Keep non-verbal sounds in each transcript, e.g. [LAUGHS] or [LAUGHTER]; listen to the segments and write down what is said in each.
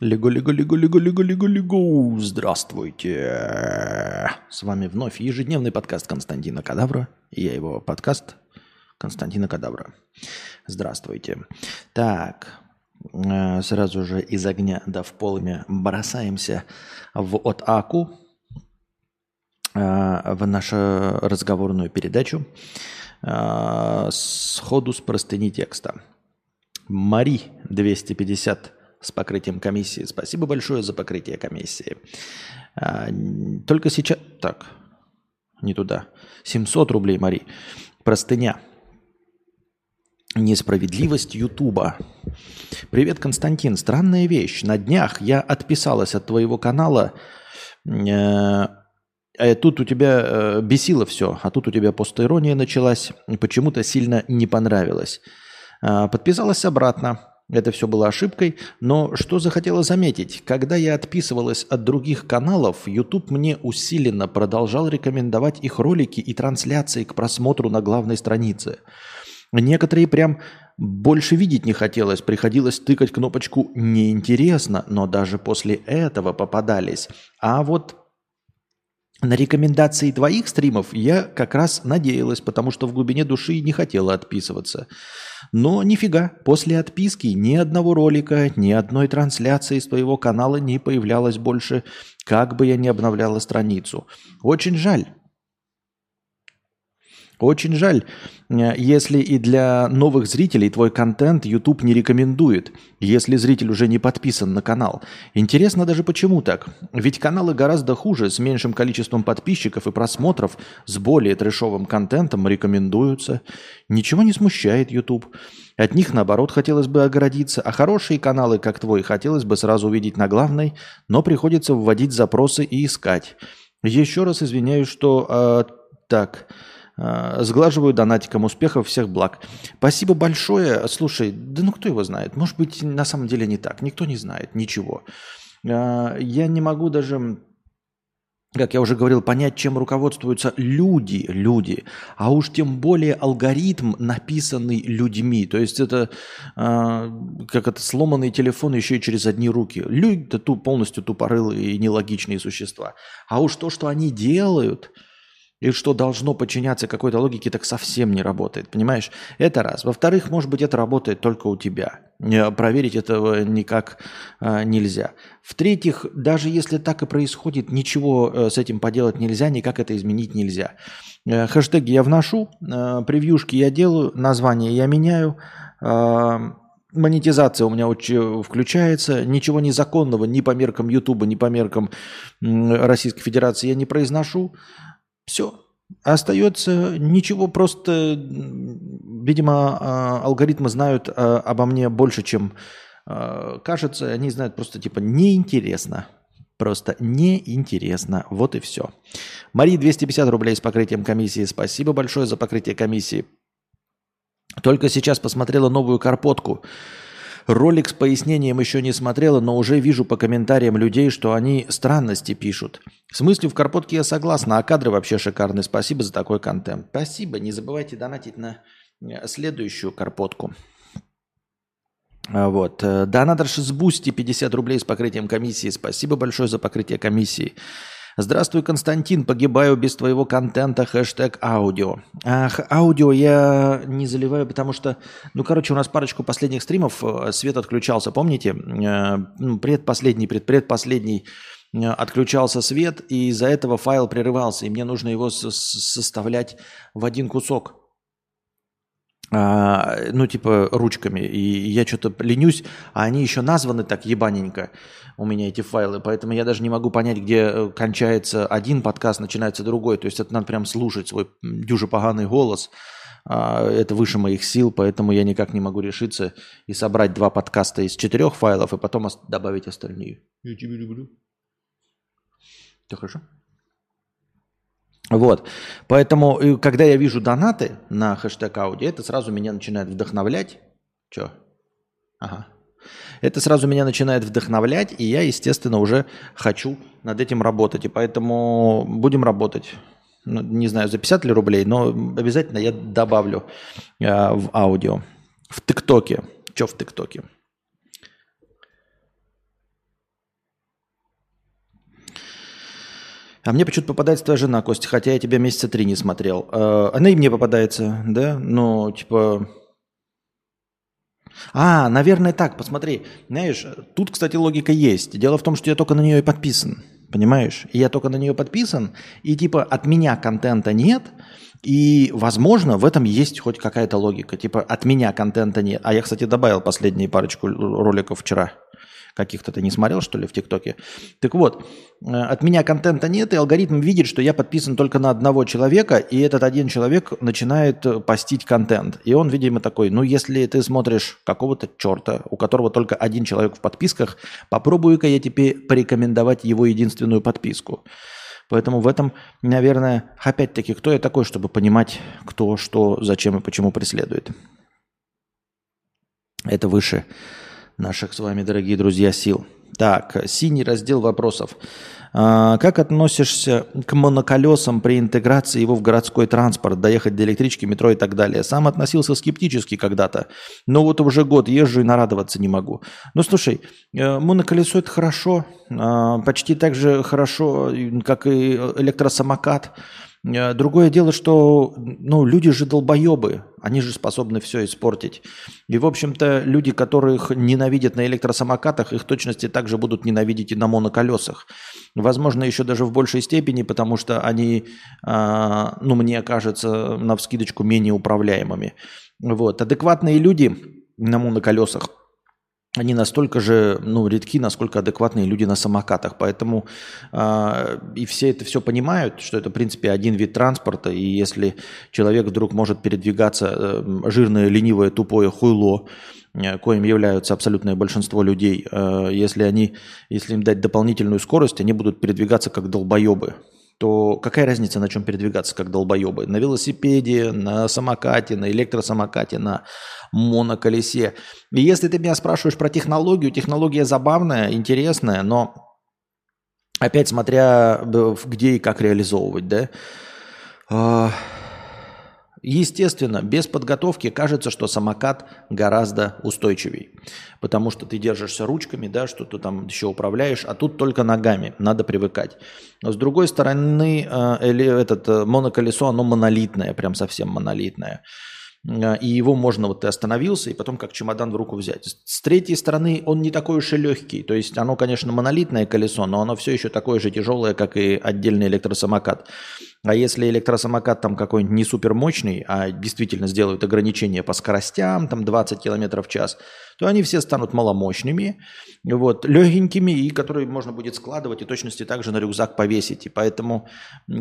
Лего, лего, лего, лего, лего, лего, лего. Здравствуйте. С вами вновь ежедневный подкаст Константина Кадавра. Я его подкаст Константина Кадавра. Здравствуйте. Так, э, сразу же из огня да в полыми бросаемся в от Аку э, в нашу разговорную передачу э, сходу с простыни текста. Мари 250 с покрытием комиссии. Спасибо большое за покрытие комиссии. А, только сейчас... Так, не туда. 700 рублей, Мари. Простыня. Несправедливость Ютуба. Привет, Константин. Странная вещь. На днях я отписалась от твоего канала. Э, а тут у тебя э, бесило все, а тут у тебя постоирония началась. Почему-то сильно не понравилось. А, подписалась обратно. Это все было ошибкой, но что захотела заметить, когда я отписывалась от других каналов, YouTube мне усиленно продолжал рекомендовать их ролики и трансляции к просмотру на главной странице. Некоторые прям больше видеть не хотелось, приходилось тыкать кнопочку «неинтересно», но даже после этого попадались. А вот на рекомендации твоих стримов я как раз надеялась, потому что в глубине души не хотела отписываться. Но нифига, после отписки ни одного ролика, ни одной трансляции с твоего канала не появлялось больше, как бы я ни обновляла страницу. Очень жаль. Очень жаль, э, если и для новых зрителей твой контент YouTube не рекомендует, если зритель уже не подписан на канал. Интересно даже почему так. Ведь каналы гораздо хуже, с меньшим количеством подписчиков и просмотров, с более трешовым контентом рекомендуются. Ничего не смущает YouTube. От них, наоборот, хотелось бы оградиться, а хорошие каналы, как твой, хотелось бы сразу увидеть на главной, но приходится вводить запросы и искать. Еще раз извиняюсь, что... Э, так... А, сглаживаю донатиком успехов, всех благ. Спасибо большое. Слушай, да ну кто его знает? Может быть, на самом деле не так. Никто не знает ничего. А, я не могу даже как я уже говорил, понять, чем руководствуются люди, люди, а уж тем более алгоритм, написанный людьми. То есть это э, как это сломанный телефон еще и через одни руки. Люди это полностью тупорылые и нелогичные существа. А уж то, что они делают, и что должно подчиняться какой-то логике, так совсем не работает, понимаешь? Это раз. Во-вторых, может быть, это работает только у тебя. Проверить этого никак э, нельзя. В-третьих, даже если так и происходит, ничего э, с этим поделать нельзя, никак это изменить нельзя. Э, хэштеги я вношу, э, превьюшки я делаю, название я меняю, э, монетизация у меня включается, ничего незаконного ни по меркам Ютуба, ни по меркам Российской Федерации я не произношу. Все. Остается ничего, просто, видимо, а, алгоритмы знают а, обо мне больше, чем а, кажется. Они знают просто типа неинтересно. Просто неинтересно. Вот и все. Мария 250 рублей с покрытием комиссии. Спасибо большое за покрытие комиссии. Только сейчас посмотрела новую карпотку. Ролик с пояснением еще не смотрела, но уже вижу по комментариям людей, что они странности пишут. В смысле, в Карпотке я согласна, а кадры вообще шикарные. Спасибо за такой контент. Спасибо. Не забывайте донатить на э, следующую Карпотку. А, вот. Э, Донатор Шизбусти 50 рублей с покрытием комиссии. Спасибо большое за покрытие комиссии. Здравствуй, Константин, погибаю без твоего контента, хэштег аудио. Ах, аудио я не заливаю, потому что, ну, короче, у нас парочку последних стримов э, свет отключался, помните? Э, ну, предпоследний, предпредпоследний э, отключался свет, и из-за этого файл прерывался, и мне нужно его составлять в один кусок а, ну, типа, ручками. И я что-то ленюсь, а они еще названы так ебаненько у меня эти файлы, поэтому я даже не могу понять, где э, кончается один подкаст, начинается другой. То есть это надо прям слушать свой дюже поганый голос. А, это выше моих сил, поэтому я никак не могу решиться и собрать два подкаста из четырех файлов и потом добавить остальные. Я тебя люблю. Все хорошо? Вот. Поэтому, э, когда я вижу донаты на хэштег Ауди, это сразу меня начинает вдохновлять. Че? Ага. Это сразу меня начинает вдохновлять, и я, естественно, уже хочу над этим работать. И поэтому будем работать. Ну, не знаю, за 50 ли рублей, но обязательно я добавлю э, в аудио. В ТикТоке. Что в ТикТоке? А мне почему-то попадается твоя жена, Костя, хотя я тебя месяца три не смотрел. А, она и мне попадается, да? Ну, типа... А, наверное, так, посмотри. Знаешь, тут, кстати, логика есть. Дело в том, что я только на нее и подписан. Понимаешь? Я только на нее подписан, и типа от меня контента нет, и, возможно, в этом есть хоть какая-то логика. Типа от меня контента нет. А я, кстати, добавил последние парочку роликов вчера каких-то ты не смотрел, что ли, в ТикТоке. Так вот, э, от меня контента нет, и алгоритм видит, что я подписан только на одного человека, и этот один человек начинает э, постить контент. И он, видимо, такой, ну, если ты смотришь какого-то черта, у которого только один человек в подписках, попробую-ка я тебе порекомендовать его единственную подписку. Поэтому в этом, наверное, опять-таки, кто я такой, чтобы понимать, кто, что, зачем и почему преследует. Это выше наших с вами, дорогие друзья, сил. Так, синий раздел вопросов. А, как относишься к моноколесам при интеграции его в городской транспорт, доехать до электрички, метро и так далее? Сам относился скептически когда-то, но вот уже год езжу и нарадоваться не могу. Ну, слушай, э, моноколесо – это хорошо, а, почти так же хорошо, как и электросамокат – Э, другое дело, что ну, люди же долбоебы, они же способны все испортить. И, в общем-то, люди, которых ненавидят на электросамокатах, их точности также будут ненавидеть и на моноколесах. Возможно, еще даже в большей степени, потому что они, а, ну, мне кажется, на вскидочку менее управляемыми. Вот. Адекватные люди на моноколесах – они настолько же ну, редки, насколько адекватные люди на самокатах. Поэтому э, и все это все понимают, что это, в принципе, один вид транспорта. И если человек вдруг может передвигаться, э, жирное, ленивое, тупое хуйло, э, коим являются абсолютное большинство людей, э, если, они, если им дать дополнительную скорость, они будут передвигаться как долбоебы то какая разница, на чем передвигаться, как долбоебы? На велосипеде, на самокате, на электросамокате, на моноколесе. И если ты меня спрашиваешь про технологию, технология забавная, интересная, но опять смотря где и как реализовывать, да. Естественно, без подготовки кажется, что самокат гораздо устойчивее, потому что ты держишься ручками, да, что ты там еще управляешь, а тут только ногами, надо привыкать. Но с другой стороны, или этот э, моноколесо, оно монолитное, прям совсем монолитное. А, и его можно, вот ты остановился, и потом как чемодан в руку взять. С третьей стороны, он не такой уж и легкий. То есть оно, конечно, монолитное колесо, но оно все еще такое же тяжелое, как и отдельный электросамокат. А если электросамокат там какой-нибудь не супер мощный, а действительно сделают ограничения по скоростям, там 20 км в час, то они все станут маломощными, вот, легенькими, и которые можно будет складывать и точности также на рюкзак повесить. И поэтому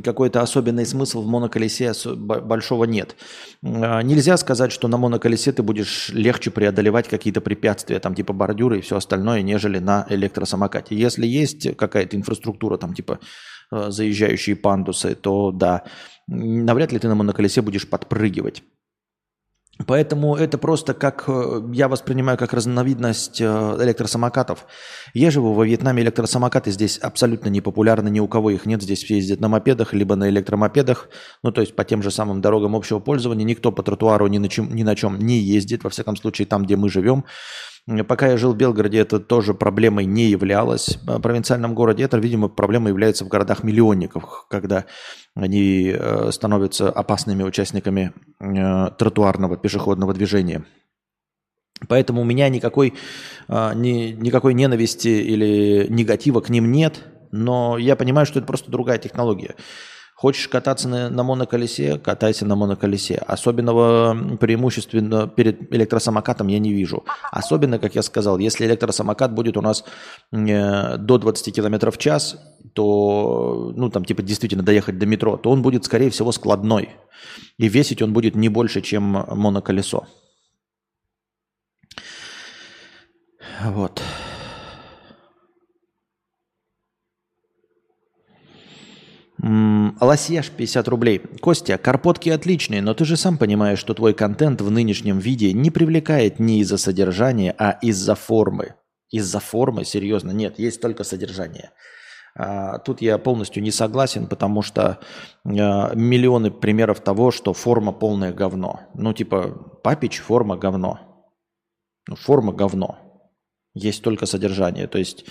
какой-то особенный смысл в моноколесе большого нет. А, нельзя сказать, что на моноколесе ты будешь легче преодолевать какие-то препятствия, там типа бордюры и все остальное, нежели на электросамокате. Если есть какая-то инфраструктура, там типа заезжающие пандусы, то да, навряд ли ты на моноколесе будешь подпрыгивать. Поэтому это просто как, э, я воспринимаю как разновидность э, электросамокатов. Я живу во Вьетнаме, электросамокаты здесь абсолютно не популярны, ни у кого их нет. Здесь все ездят на мопедах, либо на электромопедах, ну то есть по тем же самым дорогам общего пользования. Никто по тротуару ни на чем, ни на чем не ездит, во всяком случае там, где мы живем. Пока я жил в Белгороде, это тоже проблемой не являлось. В провинциальном городе это, видимо, проблема является в городах-миллионниках, когда они э, становятся опасными участниками э, тротуарного пешеходного движения. Поэтому у меня никакой, э, ни, никакой ненависти или негатива к ним нет, но я понимаю, что это просто другая технология. Хочешь кататься на, на моноколесе, катайся на моноколесе. Особенного преимущества перед электросамокатом я не вижу. Особенно, как я сказал, если электросамокат будет у нас э, до 20 км в час, то, ну, там, типа, действительно доехать до метро, то он будет, скорее всего, складной. И весить он будет не больше, чем моноколесо. Вот. Лосьяш 50 рублей. Костя, карпотки отличные, но ты же сам понимаешь, что твой контент в нынешнем виде не привлекает не из-за содержания, а из-за формы. Из-за формы, серьезно, нет, есть только содержание. А, тут я полностью не согласен, потому что а, миллионы примеров того, что форма полное говно. Ну, типа, папич, форма говно. Ну, форма говно. Есть только содержание. То есть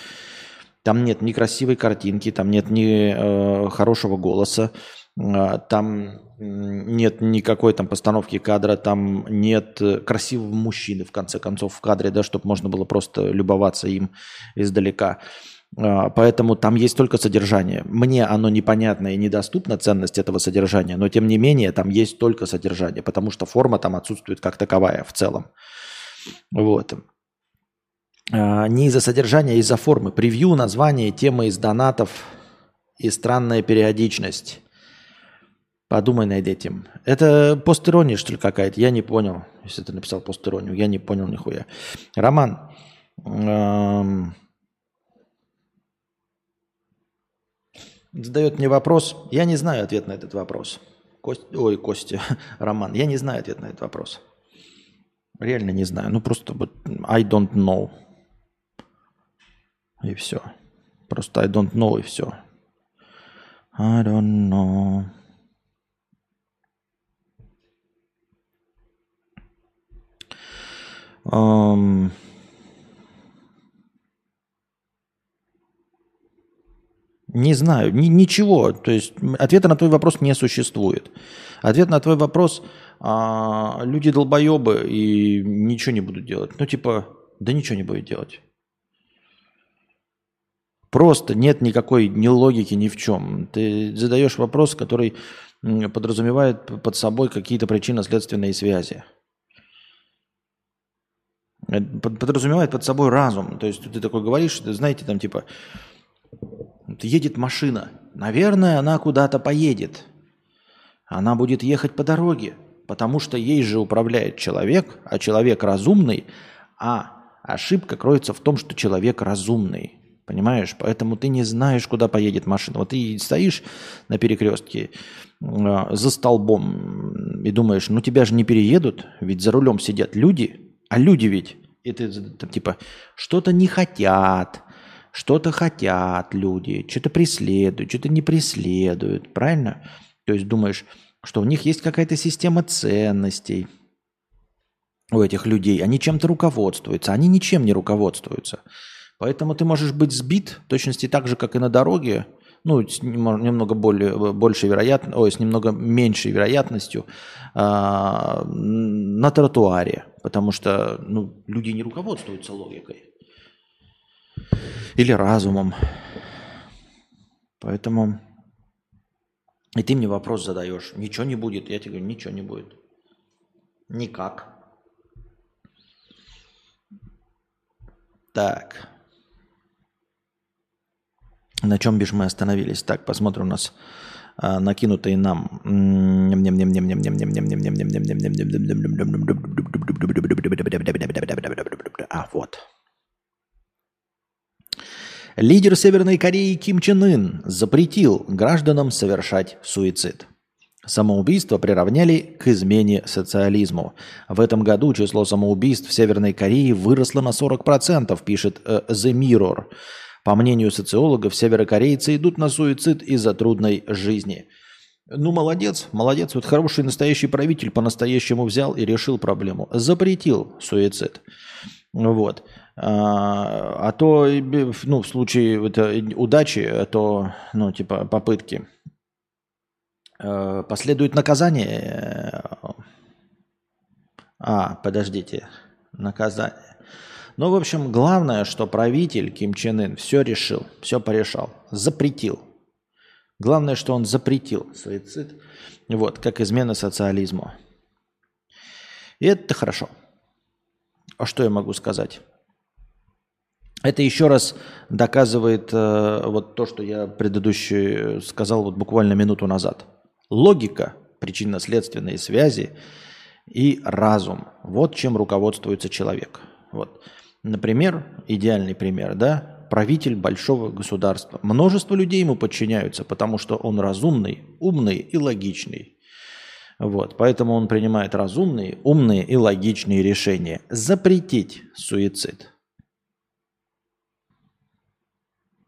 Там нет ни красивой картинки, там нет ни э, хорошего голоса, э, там нет никакой там постановки кадра, там нет э, красивого мужчины, в конце концов, в кадре, да, чтобы можно было просто любоваться им издалека. Э, поэтому там есть только содержание. Мне оно непонятно и недоступна ценность этого содержания, но тем не менее там есть только содержание, потому что форма там отсутствует как таковая в целом. Вот. А, не из-за содержания, а из-за формы. Превью, название, темы из донатов и странная периодичность. Подумай над этим. Это постерония, что ли, какая-то? Я не понял. Если ты написал постеронию, я не понял нихуя. Роман. Эм... Задает мне вопрос. Я не знаю ответ на этот вопрос. Кость... Ой, Костя, [LAUGHS] Роман. Я не знаю ответ на этот вопрос. Реально не знаю. Ну просто I don't know. И все. Просто I don't know и все. I don't know. Um, не знаю, ни, ничего. То есть ответа на твой вопрос не существует. Ответ на твой вопрос а, люди долбоебы и ничего не будут делать. Ну типа, да ничего не будет делать. Просто нет никакой ни логики ни в чем. Ты задаешь вопрос, который подразумевает под собой какие-то причинно-следственные связи. Э, подразумевает под собой разум. То есть ты такой говоришь, ты знаете, там типа, едет машина. Наверное, она куда-то поедет. Она будет ехать по дороге, потому что ей же управляет человек, а человек разумный, а ошибка кроется в том, что человек разумный. Понимаешь? Поэтому ты не знаешь, куда поедет машина. Вот ты стоишь на перекрестке э, за столбом и думаешь, ну тебя же не переедут, ведь за рулем сидят люди, а люди ведь, и ты там, типа, что-то не хотят, что-то хотят люди, что-то преследуют, что-то не преследуют, правильно? То есть думаешь, что у них есть какая-то система ценностей у этих людей, они чем-то руководствуются, они ничем не руководствуются. Поэтому ты можешь быть сбит, точности так же, как и на дороге, ну, с немного более, большей вероятностью, ой, с немного меньшей вероятностью э, на тротуаре, потому что ну, люди не руководствуются логикой или разумом. Поэтому и ты мне вопрос задаешь, ничего не будет, я тебе говорю, ничего не будет. Никак. Так. На чем бишь мы остановились? Так, посмотрим у нас а, накинутые нам. А, вот. Лидер Северной Кореи Ким Чен Ын запретил гражданам совершать суицид. Самоубийство приравняли к измене социализму. В этом году число самоубийств в Северной Корее выросло на 40%, пишет The Mirror. По мнению социологов, северокорейцы идут на суицид из-за трудной жизни. Ну, молодец, молодец. Вот хороший настоящий правитель по-настоящему взял и решил проблему. Запретил суицид. Вот. А, а то, ну, в случае это, удачи, то, ну, типа, попытки, э, последует наказание. А, подождите, наказание. Ну, в общем, главное, что правитель Ким Чен Ын все решил, все порешал, запретил. Главное, что он запретил суицид, вот, как измена социализму. И это хорошо. А что я могу сказать? Это еще раз доказывает э, вот то, что я предыдущий сказал вот буквально минуту назад. Логика, причинно-следственные связи и разум. Вот чем руководствуется человек. Вот. Например, идеальный пример, да, правитель большого государства. Множество людей ему подчиняются, потому что он разумный, умный и логичный. Вот, поэтому он принимает разумные, умные и логичные решения. Запретить суицид.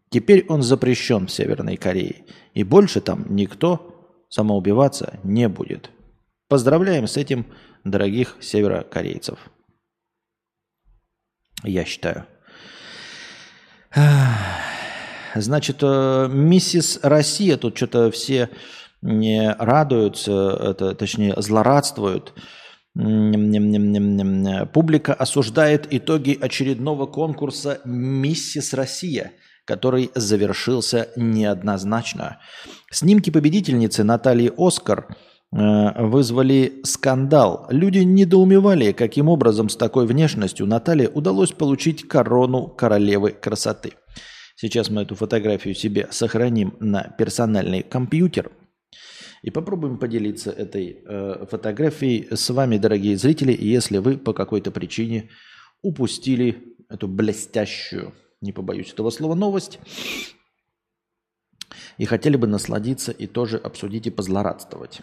Теперь он запрещен в Северной Корее. И больше там никто самоубиваться не будет. Поздравляем с этим дорогих северокорейцев я считаю. Значит, э, миссис Россия, тут что-то все не радуются, это, точнее, злорадствуют. Публика осуждает итоги очередного конкурса «Миссис Россия», который завершился неоднозначно. Снимки победительницы Натальи Оскар э, вызвали скандал. Люди недоумевали, каким образом с такой внешностью Наталье удалось получить корону королевы красоты. Сейчас мы эту фотографию себе сохраним на персональный компьютер – и попробуем поделиться этой э, фотографией с вами, дорогие зрители, если вы по какой-то причине упустили эту блестящую, не побоюсь этого слова, новость, и хотели бы насладиться и тоже обсудить и позлорадствовать.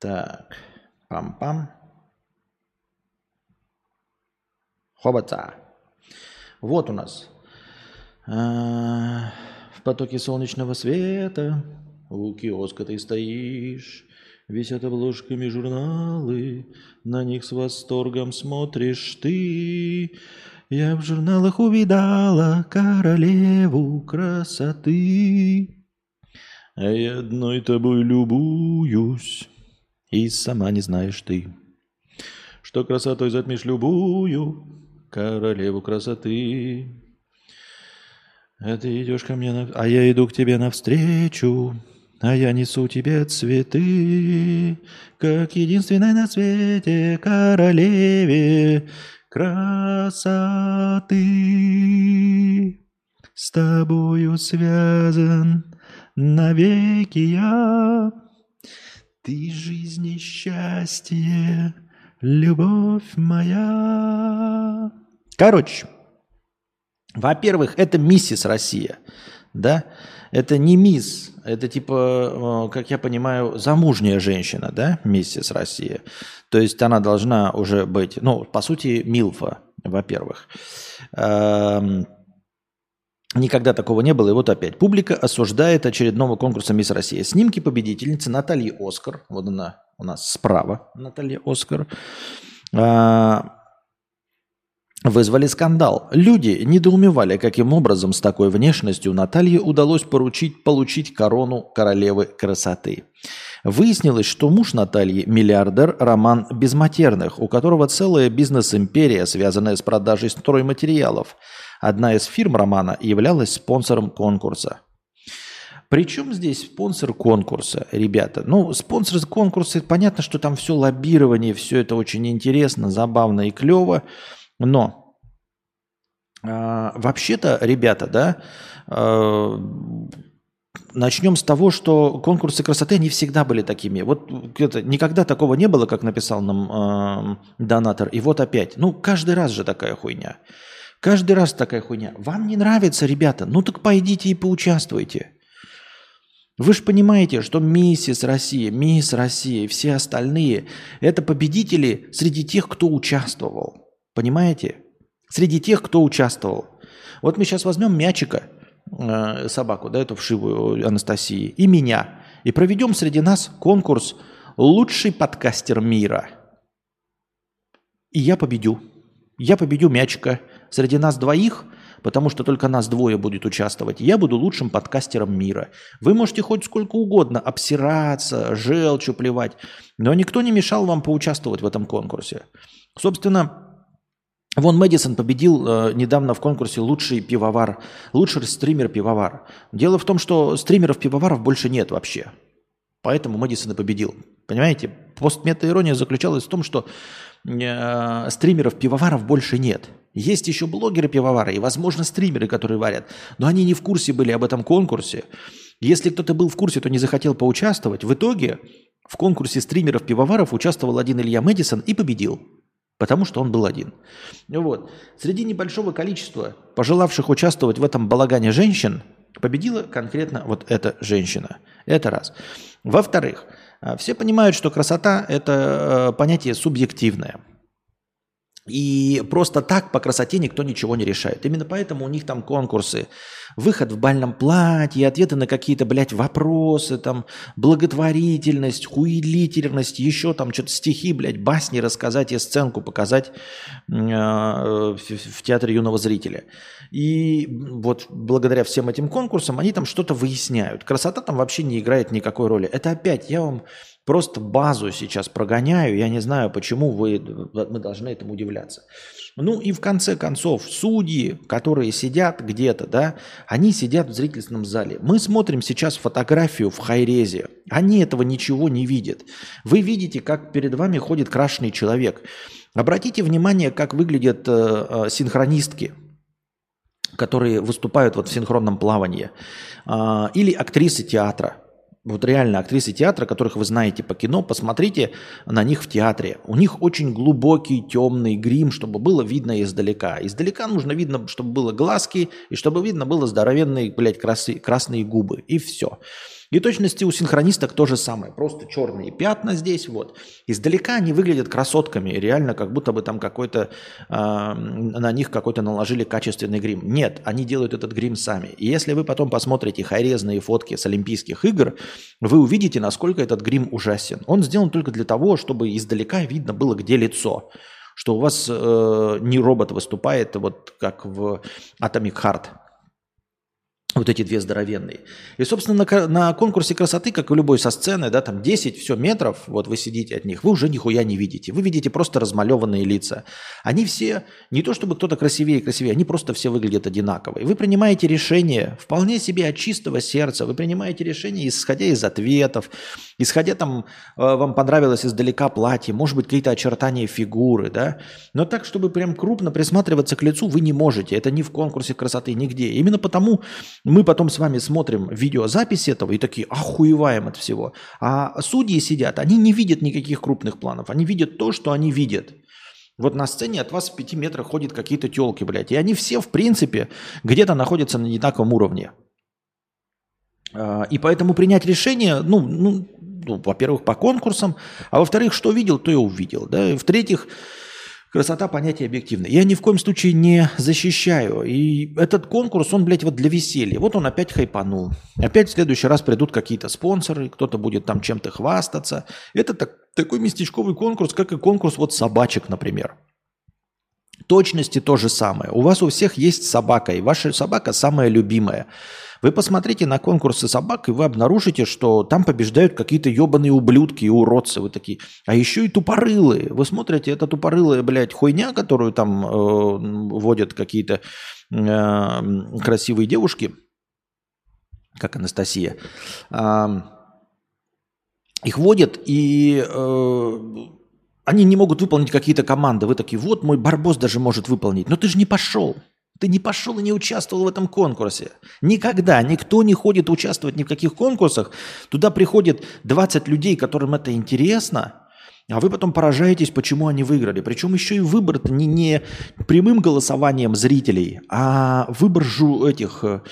Так, пам-пам. Хобота. Вот у нас. А, в потоке солнечного света у киоска ты стоишь, Висят обложками журналы, На них с восторгом смотришь ты. Я в журналах увидала королеву красоты. А я одной тобой любуюсь, И сама не знаешь ты, Что красотой затмишь любую Королеву красоты. А ты идешь ко мне, на... а я иду к тебе навстречу, а я несу тебе цветы, как единственной на свете королеве красоты. С тобою связан навеки я, ты жизнь и счастье, любовь моя. Короче, во-первых, это миссис Россия, да? Это не мисс, это типа, э, как я понимаю, замужняя женщина, да, миссис Россия. То есть она должна уже быть, ну, по сути, Милфа, во-первых. Эм, никогда такого не было. И вот опять. Публика осуждает очередного конкурса «Мисс Россия». Снимки победительницы Натальи Оскар. Вот она у нас справа, Наталья Оскар. А, вызвали скандал. Люди недоумевали, каким образом с такой внешностью Наталье удалось поручить, получить корону королевы красоты. Выяснилось, что муж Натальи – миллиардер Роман Безматерных, у которого целая бизнес-империя, связанная с продажей стройматериалов. Одна из фирм Романа являлась спонсором конкурса. Причем здесь спонсор конкурса, ребята? Ну, спонсор конкурса, понятно, что там все лоббирование, все это очень интересно, забавно и клево. Но э, вообще-то, ребята, да, э, начнем с того, что конкурсы красоты не всегда были такими. Вот это, никогда такого не было, как написал нам э, донатор. И вот опять. Ну, каждый раз же такая хуйня. Каждый раз такая хуйня. Вам не нравится, ребята? Ну так пойдите и поучаствуйте. Вы же понимаете, что миссис Россия, мисс Россия все остальные – это победители среди тех, кто участвовал. Понимаете? Среди тех, кто участвовал. Вот мы сейчас возьмем мячика, э, собаку, да, эту вшивую Анастасии, и меня, и проведем среди нас конкурс «Лучший подкастер мира». И я победю. Я победю мячика. Среди нас двоих, потому что только нас двое будет участвовать, я буду лучшим подкастером мира. Вы можете хоть сколько угодно обсираться, желчью плевать, но никто не мешал вам поучаствовать в этом конкурсе. Собственно, Вон Мэдисон победил э, недавно в конкурсе лучший пивовар, лучший стример-пивовар. Дело в том, что стримеров-пивоваров больше нет вообще. Поэтому Мэдисон и победил. Понимаете? Постмета-ирония заключалась в том, что э, стримеров-пивоваров больше нет. Есть еще блогеры-пивовары и, возможно, стримеры, которые варят. Но они не в курсе были об этом конкурсе. Если кто-то был в курсе, то не захотел поучаствовать. В итоге в конкурсе стримеров-пивоваров участвовал один Илья Мэдисон и победил потому что он был один. Вот. Среди небольшого количества пожелавших участвовать в этом балагане женщин победила конкретно вот эта женщина. Это раз. Во-вторых, а, все понимают, что красота – это э, понятие субъективное. И просто так по красоте никто ничего не решает. Именно поэтому у них там конкурсы. Выход в бальном платье, ответы на какие-то, блядь, вопросы, там, благотворительность, хуелительность, еще там что-то стихи, блядь, басни рассказать и сценку показать э, в, в театре юного зрителя. И вот благодаря всем этим конкурсам они там что-то выясняют. Красота там вообще не играет никакой роли. Это опять, я вам просто базу сейчас прогоняю. Я не знаю, почему вы, мы должны этому удивляться. Ну и в конце концов, судьи, которые сидят где-то, да, они сидят в зрительном зале. Мы смотрим сейчас фотографию в хайрезе. Они этого ничего не видят. Вы видите, как перед вами ходит крашеный человек. Обратите внимание, как выглядят э, э, синхронистки которые выступают вот в синхронном плавании, а, или актрисы театра. Вот реально актрисы театра, которых вы знаете по кино, посмотрите на них в театре. У них очень глубокий темный грим, чтобы было видно издалека. Издалека нужно видно, чтобы было глазки, и чтобы видно было здоровенные, блядь, красные губы. И все. И точности у синхронисток то же самое. Просто черные пятна здесь вот. Издалека они выглядят красотками. Реально как будто бы там какой-то... Э, на них какой-то наложили качественный грим. Нет, они делают этот грим сами. И если вы потом посмотрите хайрезные фотки с Олимпийских игр, вы увидите, насколько этот грим ужасен. Он сделан только для того, чтобы издалека видно было, где лицо что у вас э, не робот выступает, вот как в Atomic Heart, вот эти две здоровенные. И, собственно, на, на конкурсе красоты, как и любой со сцены, да, там 10 все метров, вот вы сидите от них, вы уже нихуя не видите. Вы видите просто размалеванные лица. Они все, не то чтобы кто-то красивее и красивее, они просто все выглядят одинаково. И вы принимаете решение вполне себе от чистого сердца, вы принимаете решение, исходя из ответов, исходя там, э, вам понравилось издалека платье, может быть, какие-то очертания фигуры, да, но так, чтобы прям крупно присматриваться к лицу, вы не можете. Это ни в конкурсе красоты, нигде. Именно потому мы потом с вами смотрим видеозапись этого и такие охуеваем от всего. А судьи сидят, они не видят никаких крупных планов. Они видят то, что они видят. Вот на сцене от вас в пяти метрах ходят какие-то телки, блядь. И они все, в принципе, где-то находятся на одинаковом уровне. А, и поэтому принять решение, ну, ну, ну во-первых, по конкурсам, а во-вторых, что видел, то и увидел. Да? И в-третьих, Красота понятие объективное. Я ни в коем случае не защищаю. И этот конкурс, он, блядь, вот для веселья. Вот он опять хайпанул. Опять в следующий раз придут какие-то спонсоры, кто-то будет там чем-то хвастаться. Это так, такой местечковый конкурс, как и конкурс вот собачек, например. Точности то же самое. У вас у всех есть собака, и ваша собака самая любимая. Вы посмотрите на конкурсы собак, и вы обнаружите, что там побеждают какие-то ебаные ублюдки и уродцы. Вы такие. А еще и тупорылые. Вы смотрите, это тупорылая, блядь, хуйня, которую там э, водят какие-то э, красивые девушки, как Анастасия. Э, их водят, и э, они не могут выполнить какие-то команды. Вы такие, вот мой барбос даже может выполнить. Но ты же не пошел. Ты не пошел и не участвовал в этом конкурсе. Никогда никто не ходит участвовать ни в каких конкурсах. Туда приходит 20 людей, которым это интересно, а вы потом поражаетесь, почему они выиграли. Причем еще и выбор не, не прямым голосованием зрителей, а выбор жу, этих э,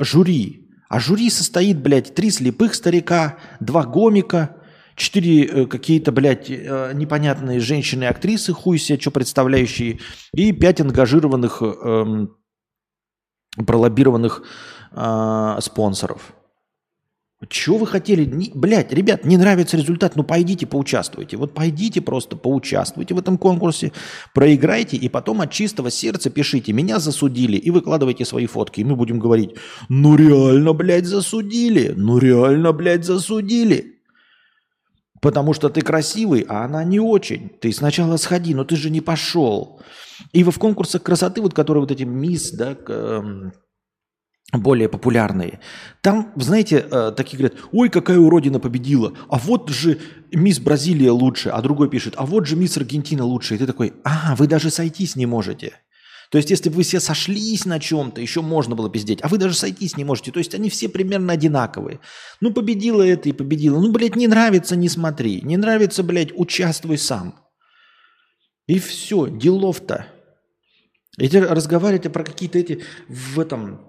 жюри. А жюри состоит, блядь, три слепых старика, два гомика, четыре э, какие-то, блядь, э, непонятные женщины-актрисы, хуй себе, что представляющие, и пять ангажированных, э, пролоббированных э, спонсоров. Чего вы хотели? Не, блядь, ребят, не нравится результат, ну пойдите поучаствуйте. Вот пойдите просто поучаствуйте в этом конкурсе, проиграйте и потом от чистого сердца пишите «Меня засудили» и выкладывайте свои фотки. И мы будем говорить «Ну реально, блядь, засудили! Ну реально, блядь, засудили!» Потому что ты красивый, а она не очень. Ты сначала сходи, но ты же не пошел. И в конкурсах красоты, вот которые вот эти мисс, да, эм, более популярные, там, знаете, э, такие говорят, ой, какая уродина победила, а вот же мисс Бразилия лучше, а другой пишет, а вот же мисс Аргентина лучше. И ты такой, а, вы даже сойтись не можете. То есть, если бы вы все сошлись на чем-то, еще можно было пиздеть, а вы даже сойтись не можете. То есть, они все примерно одинаковые. Ну, победила это и победила. Ну, блядь, не нравится, не смотри. Не нравится, блядь, участвуй сам. И все, делов-то. Эти разговариваете про какие-то эти в этом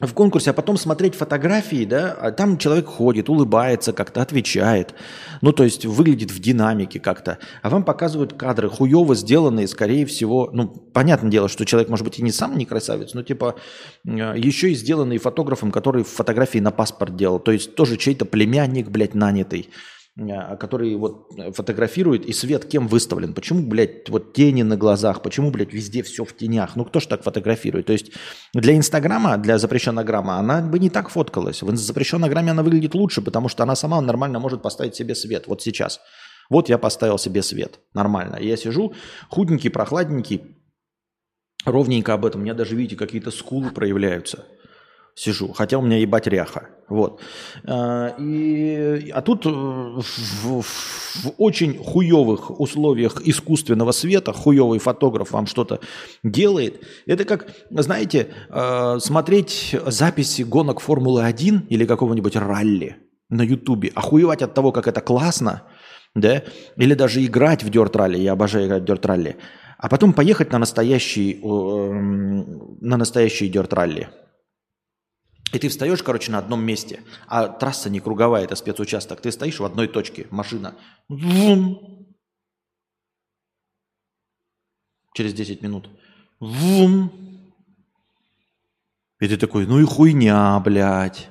в конкурсе, а потом смотреть фотографии, да, а там человек ходит, улыбается как-то, отвечает, ну, то есть выглядит в динамике как-то, а вам показывают кадры хуево сделанные, скорее всего, ну, понятное дело, что человек, может быть, и не сам не красавец, но, типа, еще и сделанные фотографом, который фотографии на паспорт делал, то есть тоже чей-то племянник, блядь, нанятый, который вот фотографирует, и свет кем выставлен. Почему, блядь, вот тени на глазах, почему, блядь, везде все в тенях? Ну, кто ж так фотографирует? То есть для Инстаграма, для запрещенограмма, она бы не так фоткалась. В запрещенограмме она выглядит лучше, потому что она сама нормально может поставить себе свет. Вот сейчас. Вот я поставил себе свет. Нормально. Я сижу, худенький, прохладненький, ровненько об этом. У меня даже, видите, какие-то скулы проявляются сижу, хотя у меня ебать ряха. Вот. А, и, а тут в, в, в очень хуевых условиях искусственного света хуевый фотограф вам что-то делает. Это как, знаете, а, смотреть записи гонок Формулы-1 или какого-нибудь ралли на Ютубе, охуевать от того, как это классно, да, или даже играть в дёрт ралли, я обожаю играть в дёрт ралли, а потом поехать на настоящий, на настоящий дёрт ралли – и ты встаешь, короче, на одном месте, а трасса не круговая, это спецучасток. Ты стоишь в одной точке, машина. Вум. Через 10 минут. Вум. И ты такой, ну и хуйня, блядь.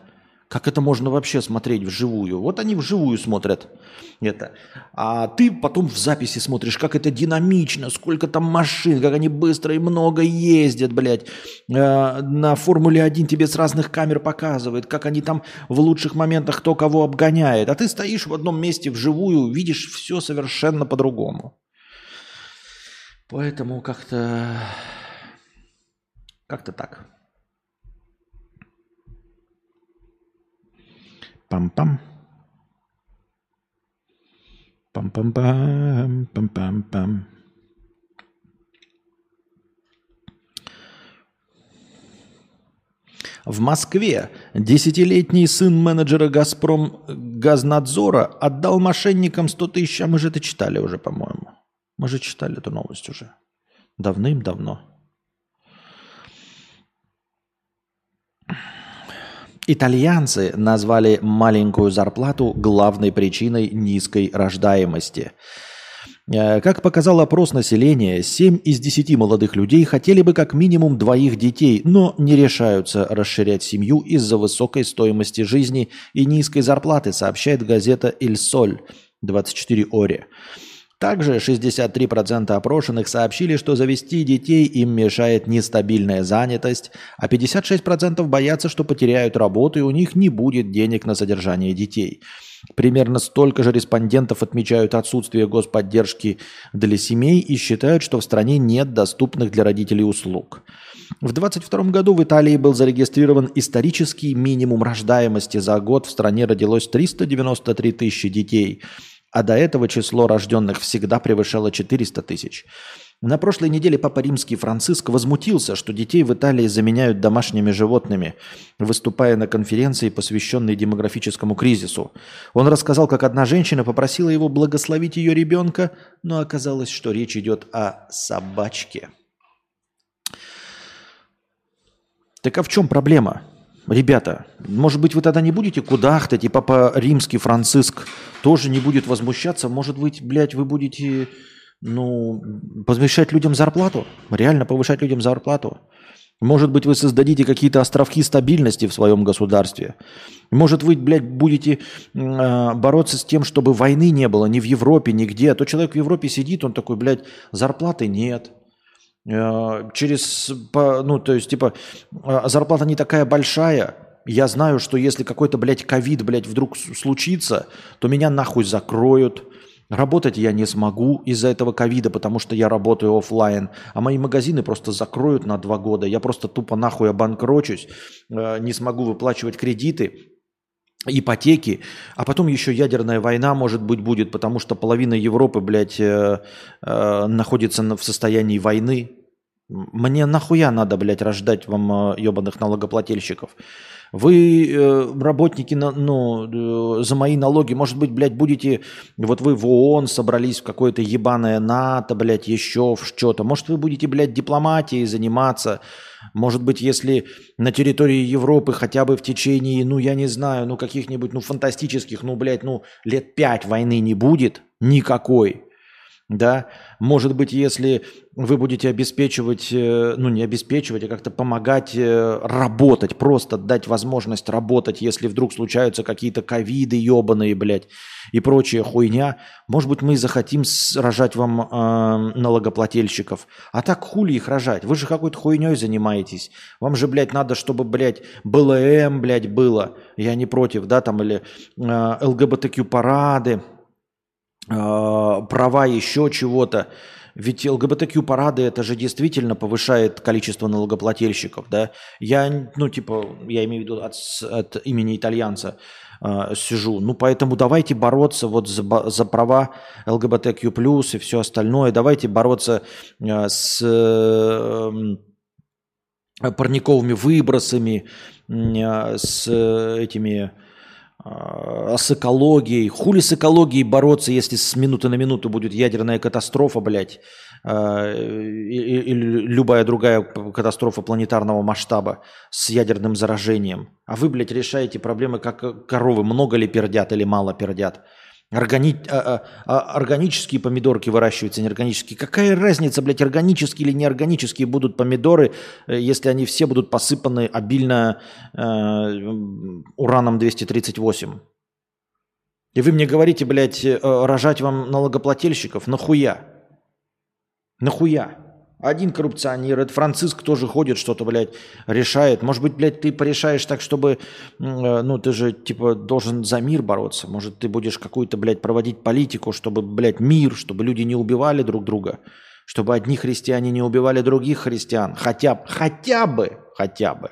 Как это можно вообще смотреть вживую? Вот они вживую смотрят это. А ты потом в записи смотришь, как это динамично, сколько там машин, как они быстро и много ездят, блядь. Э, на Формуле 1 тебе с разных камер показывают, как они там в лучших моментах кто кого обгоняет. А ты стоишь в одном месте вживую, видишь все совершенно по-другому. Поэтому как-то... Как-то так. Пам-пам. Пам-пам-пам, пам-пам-пам. В Москве десятилетний сын менеджера «Газпром» Газнадзора отдал мошенникам 100 тысяч, а мы же это читали уже, по-моему. Мы же читали эту новость уже. Давным-давно. Итальянцы назвали маленькую зарплату главной причиной низкой рождаемости. Э, как показал опрос населения, 7 из 10 молодых людей хотели бы как минимум двоих детей, но не решаются расширять семью из-за высокой стоимости жизни и низкой зарплаты, сообщает газета «Иль Соль» 24 Оре. Также 63% опрошенных сообщили, что завести детей им мешает нестабильная занятость, а 56% боятся, что потеряют работу и у них не будет денег на содержание детей. Примерно столько же респондентов отмечают отсутствие господдержки для семей и считают, что в стране нет доступных для родителей услуг. В 2022 году в Италии был зарегистрирован исторический минимум рождаемости. За год в стране родилось 393 тысячи детей – а до этого число рожденных всегда превышало 400 тысяч. На прошлой неделе Папа Римский Франциск возмутился, что детей в Италии заменяют домашними животными, выступая на конференции, посвященной демографическому кризису. Он рассказал, как одна женщина попросила его благословить ее ребенка, но оказалось, что речь идет о собачке. Так а в чем проблема? Ребята, может быть, вы тогда не будете кудахтать, и папа римский Франциск тоже не будет возмущаться. Может быть, блядь, вы будете, ну, повышать людям зарплату? Реально повышать людям зарплату? Может быть, вы создадите какие-то островки стабильности в своем государстве. Может, вы, блядь, будете э, бороться с тем, чтобы войны не было ни в Европе, нигде. А то человек в Европе сидит, он такой, блядь, зарплаты нет – через, ну, то есть, типа, а, зарплата не такая большая, я знаю, что если какой-то, блядь, ковид, блядь, вдруг случится, то меня нахуй закроют. Работать я не смогу из-за этого ковида, потому что я работаю офлайн, а мои магазины просто закроют на два года. Я просто тупо нахуй обанкрочусь, э, не смогу выплачивать кредиты, ипотеки, а потом еще ядерная война, может быть, будет, потому что половина Европы, блядь, э, э, находится в состоянии войны. Мне нахуя надо, блядь, рождать вам э, ебаных налогоплательщиков? Вы, э, работники, ну, э, за мои налоги, может быть, блядь, будете, вот вы в ООН собрались в какое-то ебаное НАТО, блядь, еще в что-то. Может, вы будете, блядь, дипломатией заниматься. Может быть, если на территории Европы хотя бы в течение, ну, я не знаю, ну, каких-нибудь, ну, фантастических, ну, блядь, ну, лет пять войны не будет никакой – да, может быть, если вы будете обеспечивать, э, ну не обеспечивать, а как-то помогать э, работать, просто дать возможность работать, если вдруг случаются какие-то ковиды ебаные, блядь, и прочая хуйня, может быть, мы захотим рожать вам э, налогоплательщиков. А так хули их рожать? Вы же какой-то хуйней занимаетесь. Вам же, блядь, надо, чтобы, блядь, БЛМ, блядь, было. Я не против, да, там, или э, ЛГБТQ-парады, а, права еще чего-то. Ведь ЛГБТQ-парады это же действительно повышает количество налогоплательщиков, да? Я, ну, типа, я имею в виду от, от имени итальянца э, сижу. Ну, поэтому давайте бороться вот за, за права ЛГБТQ+, и все остальное. Давайте бороться э, с э, парниковыми выбросами, э, с этими а, с экологией. Хули с экологией бороться, если с минуты на минуту будет ядерная катастрофа, блядь, а, или любая другая катастрофа планетарного масштаба с ядерным заражением. А вы, блядь, решаете проблемы, как коровы, много ли пердят или мало пердят. Органи... А, а, а, органические помидорки выращиваются, неорганические. Какая разница, блядь, органические или неорганические будут помидоры, э, если они все будут посыпаны обильно э, ураном 238? И вы мне говорите, блядь, э, рожать вам налогоплательщиков? Нахуя? Нахуя? Один коррупционер, это Франциск тоже ходит, что-то, блядь, решает. Может быть, блядь, ты порешаешь так, чтобы, э, ну, ты же, типа, должен за мир бороться. Может, ты будешь какую-то, блядь, проводить политику, чтобы, блядь, мир, чтобы люди не убивали друг друга, чтобы одни христиане не убивали других христиан. Хотя, хотя бы, хотя бы.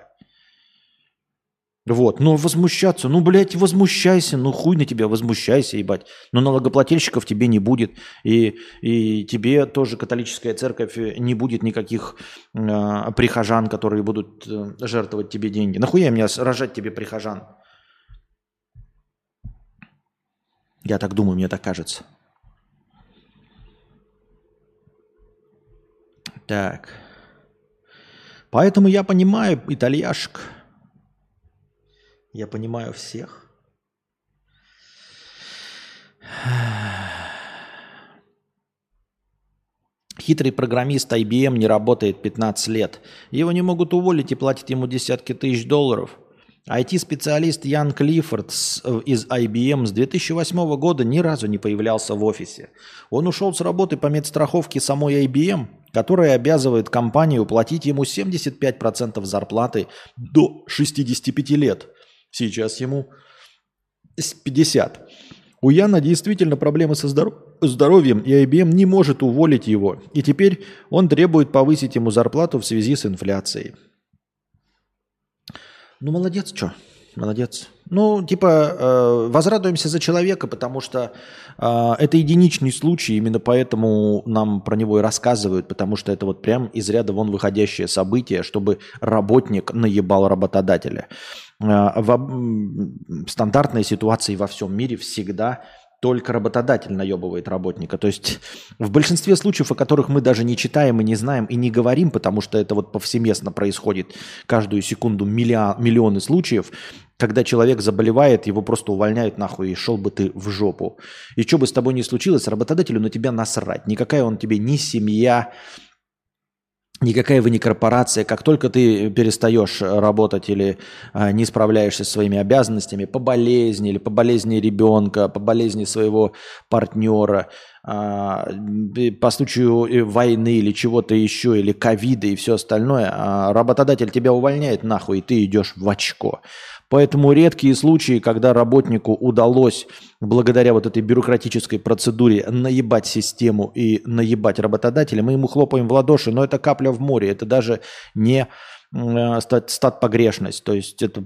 Вот, но возмущаться, ну, блядь, возмущайся, ну, хуй на тебя, возмущайся, ебать. Но налогоплательщиков тебе не будет, и, и тебе тоже католическая церковь не будет никаких э, прихожан, которые будут э, жертвовать тебе деньги. Нахуя мне рожать тебе прихожан? Я так думаю, мне так кажется. Так. Поэтому я понимаю итальяшек. Я понимаю всех. Хитрый программист IBM не работает 15 лет. Его не могут уволить и платят ему десятки тысяч долларов. IT-специалист Ян Клиффорд из IBM с 2008 года ни разу не появлялся в офисе. Он ушел с работы по медстраховке самой IBM, которая обязывает компанию платить ему 75% зарплаты до 65 лет. Сейчас ему 50. У Яна действительно проблемы со здоров... здоровьем, и IBM не может уволить его. И теперь он требует повысить ему зарплату в связи с инфляцией. Ну, молодец, что? Молодец. Ну, типа, э, возрадуемся за человека, потому что э, это единичный случай, именно поэтому нам про него и рассказывают, потому что это вот прям из ряда вон выходящее событие, чтобы работник наебал работодателя. Э, в стандартной ситуации во всем мире всегда только работодатель наебывает работника. То есть в большинстве случаев, о которых мы даже не читаем и не знаем и не говорим, потому что это вот повсеместно происходит каждую секунду миллион, миллионы случаев, когда человек заболевает, его просто увольняют нахуй и шел бы ты в жопу. И что бы с тобой ни случилось, работодателю на тебя насрать. Никакая он тебе ни семья, Никакая вы не корпорация. Как только ты перестаешь работать или а, не справляешься со своими обязанностями по болезни или по болезни ребенка, по болезни своего партнера, а, по случаю э, войны или чего-то еще, или ковида и все остальное, а работодатель тебя увольняет нахуй, и ты идешь в очко. Поэтому редкие случаи, когда работнику удалось благодаря вот этой бюрократической процедуре наебать систему и наебать работодателя, мы ему хлопаем в ладоши, но это капля в море, это даже не э, стат, стат погрешность, то есть это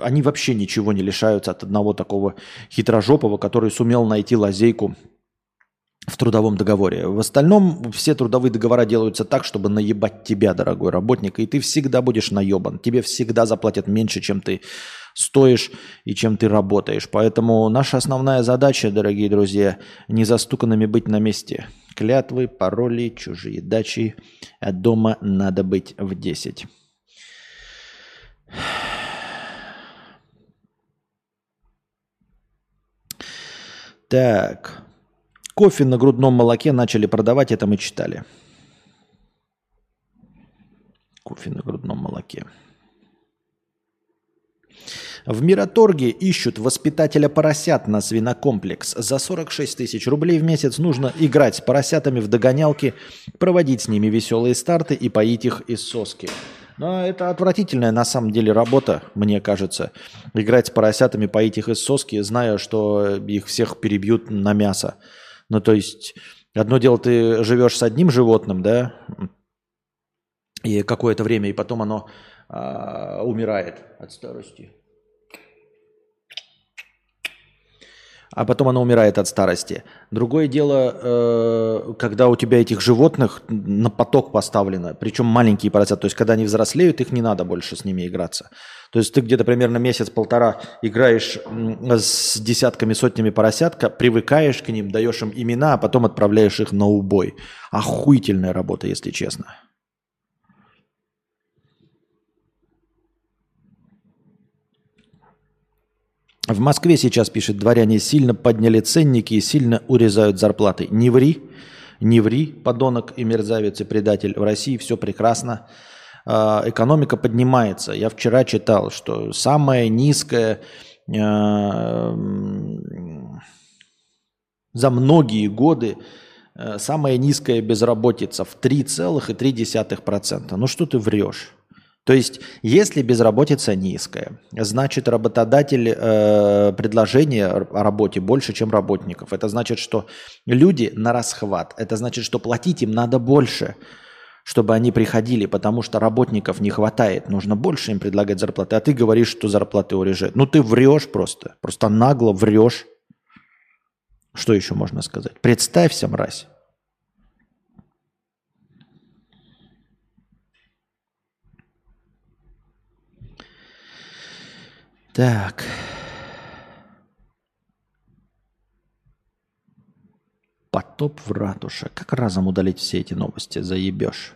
они вообще ничего не лишаются от одного такого хитрожопого, который сумел найти лазейку в трудовом договоре. В остальном все трудовые договора делаются так, чтобы наебать тебя, дорогой работник, и ты всегда будешь наебан. Тебе всегда заплатят меньше, чем ты стоишь и чем ты работаешь. Поэтому наша основная задача, дорогие друзья, не застуканными быть на месте. Клятвы, пароли, чужие дачи. А дома надо быть в 10. Так. Кофе на грудном молоке начали продавать, это мы читали. Кофе на грудном молоке. В Мираторге ищут воспитателя поросят на свинокомплекс. За 46 тысяч рублей в месяц нужно играть с поросятами в догонялки, проводить с ними веселые старты и поить их из соски. Но это отвратительная на самом деле работа, мне кажется. Играть с поросятами, поить их из соски, зная, что их всех перебьют на мясо. Ну, то есть, одно дело, ты живешь с одним животным, да, и какое-то время, и потом оно а, умирает от старости. А потом оно умирает от старости. Другое дело, э, когда у тебя этих животных на поток поставлено, причем маленькие поросята, то есть когда они взрослеют, их не надо больше с ними играться. То есть ты где-то примерно месяц-полтора играешь с десятками, сотнями поросятка, привыкаешь к ним, даешь им имена, а потом отправляешь их на убой. Охуительная работа, если честно. В Москве сейчас, пишет, дворяне сильно подняли ценники и сильно урезают зарплаты. Не ври, не ври, подонок и мерзавец и предатель. В России все прекрасно. А, экономика поднимается. Я вчера читал, что самая низкая а, за многие годы э, самая низкая безработица в 3,3%. Ну что ты врешь? То есть, если безработица низкая, значит работодатель э, предложение о работе больше, чем работников. Это значит, что люди на расхват. Это значит, что платить им надо больше, чтобы они приходили, потому что работников не хватает. Нужно больше им предлагать зарплаты. А ты говоришь, что зарплаты урежают. Ну ты врешь просто. Просто нагло врешь. Что еще можно сказать? Представься, мразь. Так. Потоп в ратуше. Как разом удалить все эти новости? Заебешь.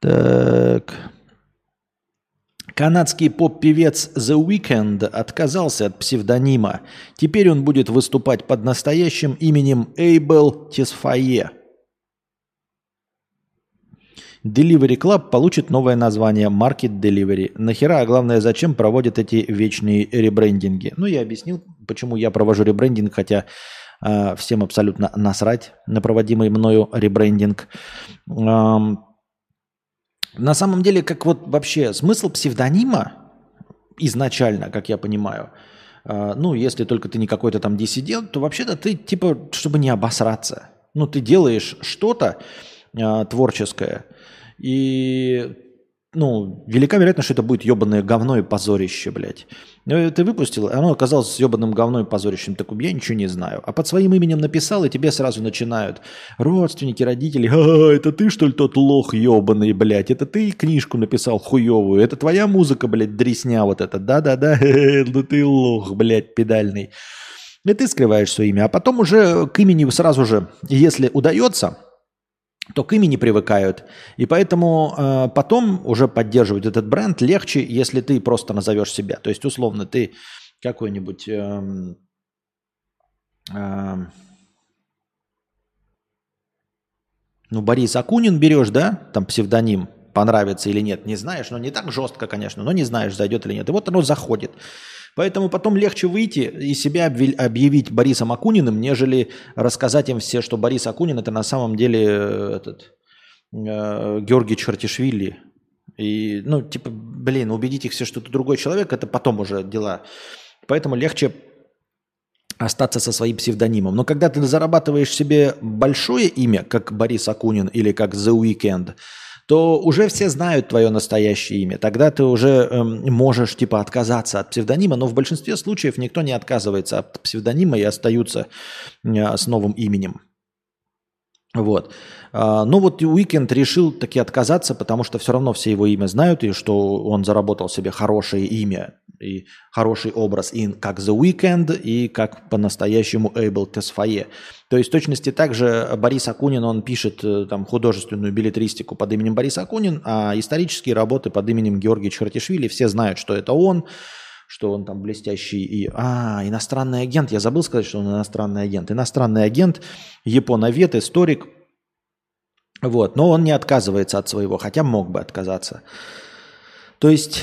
Так. Канадский поп-певец The Weeknd отказался от псевдонима. Теперь он будет выступать под настоящим именем Эйбел Тесфае. Delivery Club получит новое название Market Delivery. Нахера, а главное, зачем проводят эти вечные ребрендинги? Ну, я объяснил, почему я провожу ребрендинг, хотя э, всем абсолютно насрать на проводимый мною ребрендинг. Эм, на самом деле, как вот вообще смысл псевдонима изначально, как я понимаю, э, ну, если только ты не какой-то там диссидент, то вообще-то ты типа, чтобы не обосраться. Ну, ты делаешь что-то э, творческое, и, ну, велика вероятность, что это будет ебаное говно и позорище, блядь. Ну, ты выпустил, оно оказалось ебаным говно и позорищем. Так я ничего не знаю. А под своим именем написал, и тебе сразу начинают родственники, родители. А, это ты, что ли, тот лох ебаный, блядь? Это ты книжку написал хуевую? Это твоя музыка, блядь, дресня вот эта? Да-да-да, [LAUGHS] ну ты лох, блядь, педальный. И ты скрываешь свое имя. А потом уже к имени сразу же, если удается, то к имени привыкают. И поэтому э, потом уже поддерживать этот бренд легче, если ты просто назовешь себя. То есть, условно, ты какой-нибудь... Э, э, ну, Борис Акунин берешь, да, там псевдоним, понравится или нет, не знаешь, но не так жестко, конечно, но не знаешь, зайдет или нет. И вот оно заходит. Поэтому потом легче выйти и себя объявить Борисом Акуниным, нежели рассказать им все, что Борис Акунин это на самом деле э, этот, э, Георгий Чертишвили. И, ну, типа, блин, убедить их все, что это другой человек, это потом уже дела. Поэтому легче остаться со своим псевдонимом. Но когда ты зарабатываешь себе большое имя, как Борис Акунин или как The Weeknd, то уже все знают твое настоящее имя. Тогда ты уже э, можешь типа отказаться от псевдонима, но в большинстве случаев никто не отказывается от псевдонима и остаются э, с новым именем. Вот. А, но вот Уикенд решил таки отказаться, потому что все равно все его имя знают, и что он заработал себе хорошее имя. и хороший образ и как The Weeknd, и как по-настоящему Эйбл Тесфае. То есть в точности также Борис Акунин, он пишет э, там художественную билетристику под именем Борис Акунин, а исторические работы под именем Георгий Чхартишвили. Все знают, что это он, что он там блестящий и... А, иностранный агент. Я забыл сказать, что он иностранный агент. Иностранный агент, японовед, историк. Вот. Но он не отказывается от своего, хотя мог бы отказаться. То есть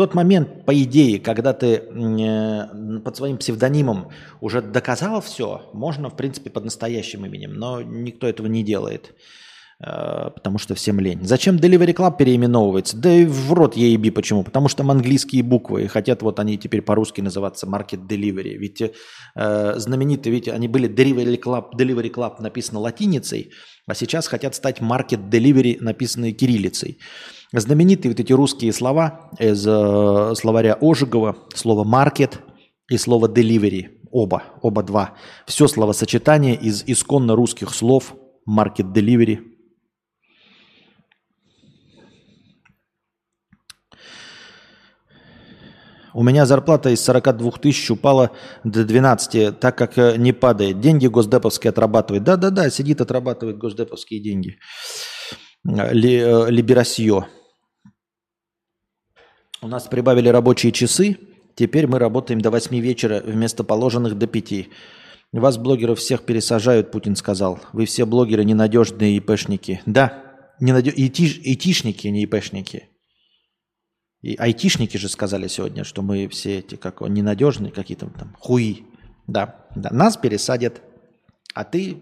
тот момент, по идее, когда ты э, под своим псевдонимом уже доказал все, можно, в принципе, под настоящим именем, но никто этого не делает, потому что всем лень. Зачем Delivery Club переименовывается? Да и в рот еби почему? Потому что там английские буквы, и хотят вот они теперь по-русски называться Market Delivery. Ведь э, знаменитые, ведь они были Delivery Club, Delivery Club написано латиницей, а сейчас хотят стать Market Delivery, написанные кириллицей. Знаменитые вот эти русские слова из э, словаря Ожегова, слово «маркет» и слово «delivery», оба, оба два. Все словосочетание из исконно русских слов «маркет delivery». У меня зарплата из 42 тысяч упала до 12, так как э, не падает. Деньги госдеповские отрабатывает. Да-да-да, сидит, отрабатывает госдеповские деньги. Э, Либерасье. У нас прибавили рабочие часы. Теперь мы работаем до 8 вечера вместо положенных до 5. Вас, блогеров, всех пересажают, Путин сказал. Вы все блогеры ненадежные ИПшники. Да, ненадеж... Итиш... ИТишники, не ИПшники. И айтишники же сказали сегодня, что мы все эти как ненадежные какие-то там хуи. Да, да, нас пересадят. А ты,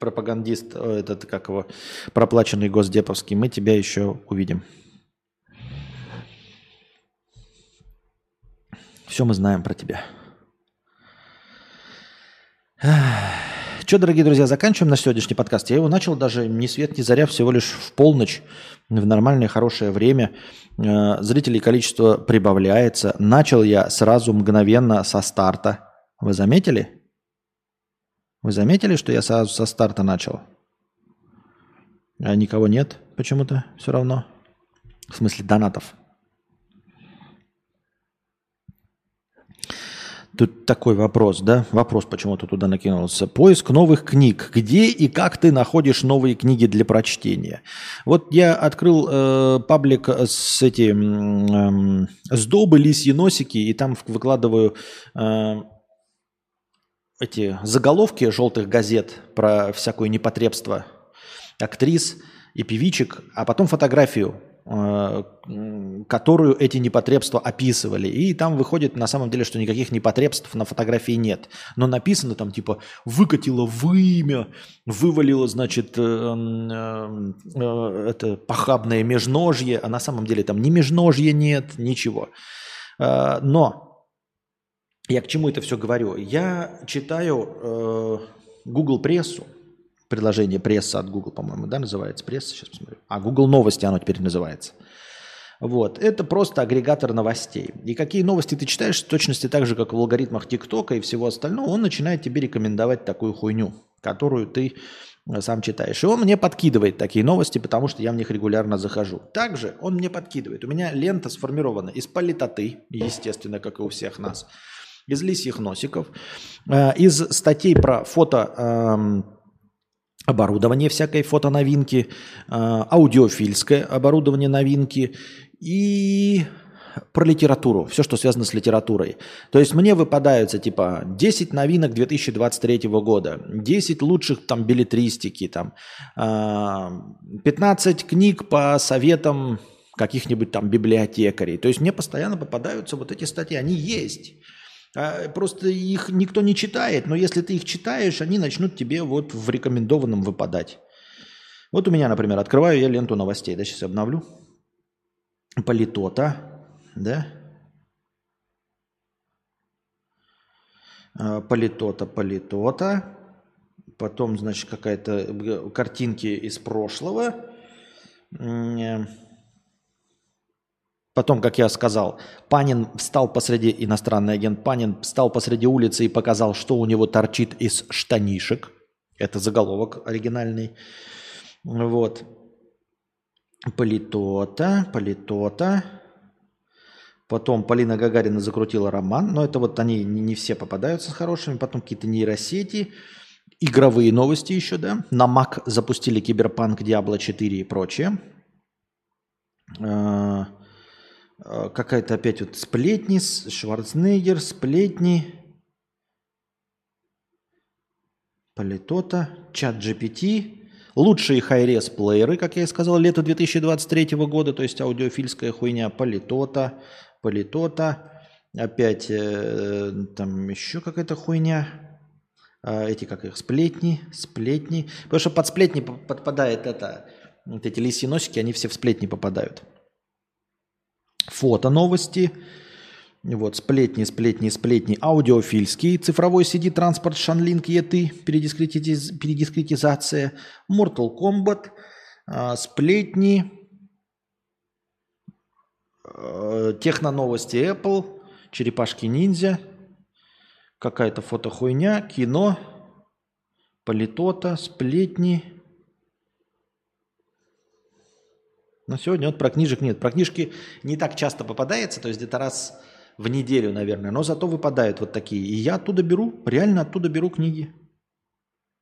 пропагандист, этот как его, проплаченный госдеповский, мы тебя еще увидим. Все мы знаем про тебя. Что, дорогие друзья, заканчиваем наш сегодняшний подкаст. Я его начал даже ни свет, ни заря, всего лишь в полночь, в нормальное, хорошее время. Э, зрителей количество прибавляется. Начал я сразу мгновенно со старта. Вы заметили? Вы заметили, что я сразу со старта начал? А никого нет почему-то все равно. В смысле донатов. Тут такой вопрос, да? Вопрос почему-то туда накинулся. Поиск новых книг. Где и как ты находишь новые книги для прочтения? Вот я открыл э, паблик с эти э, с добы, лисьи носики, и там выкладываю э, эти заголовки желтых газет про всякое непотребство актрис и певичек, а потом фотографию которую эти непотребства описывали. И там выходит на самом деле, что никаких непотребств на фотографии нет. Но написано там типа выкатило вымя, вывалило, значит, э, э, э, это похабное межножье, а на самом деле там ни межножья нет, ничего. Э, но я к чему это все говорю? Я читаю э, Google прессу, приложение пресса от Google, по-моему, да, называется пресса, сейчас посмотрю. А Google новости оно теперь называется. Вот. Это просто агрегатор новостей. И какие новости ты читаешь, в точности так же, как в алгоритмах ТикТока и всего остального, он начинает тебе рекомендовать такую хуйню, которую ты э, сам читаешь. И он мне подкидывает такие новости, потому что я в них регулярно захожу. Также он мне подкидывает. У меня лента сформирована из политоты, естественно, как и у всех нас, из лисьих носиков, э, из статей про фото эм, оборудование всякой фотоновинки, а, аудиофильское оборудование новинки и про литературу, все, что связано с литературой. То есть мне выпадаются типа 10 новинок 2023 года, 10 лучших там билетристики, там, 15 а, книг по советам каких-нибудь там библиотекарей. То есть мне постоянно попадаются вот эти статьи, они есть. А, просто их никто не читает, но если ты их читаешь, они начнут тебе вот в рекомендованном выпадать. Вот у меня, например, открываю я ленту новостей, да, сейчас обновлю. Политота, да. А, политота, политота. Потом, значит, какая-то э, картинки из прошлого. Потом, как я сказал, Панин встал посреди, иностранный агент Панин встал посреди улицы и показал, что у него торчит из штанишек. Это заголовок оригинальный. Вот. Политота, политота, Потом Полина Гагарина закрутила роман, но это вот они не, все попадаются с хорошими. Потом какие-то нейросети, игровые новости еще, да. На Mac запустили Киберпанк, Diablo 4 и прочее. А, какая-то опять вот сплетни, Шварценеггер, сплетни. Политота, чат GPT, Лучшие хайрес плееры, как я и сказал, лето 2023 года, то есть аудиофильская хуйня, политота, политота, опять э, там еще какая-то хуйня, э, эти как их, сплетни, сплетни, потому что под сплетни подпадает это, вот эти лисьи носики, они все в сплетни попадают. Фото новости, вот, сплетни, сплетни, сплетни. Аудиофильский, цифровой CD, транспорт, шанлинк, еты, передискретиз... передискретизация. Mortal Kombat, э, сплетни, э, техноновости Apple, черепашки ниндзя, какая-то фотохуйня, кино, политота, сплетни. Но сегодня вот про книжек нет. Про книжки не так часто попадается, то есть где-то раз в неделю, наверное. Но зато выпадают вот такие. И я оттуда беру, реально оттуда беру книги.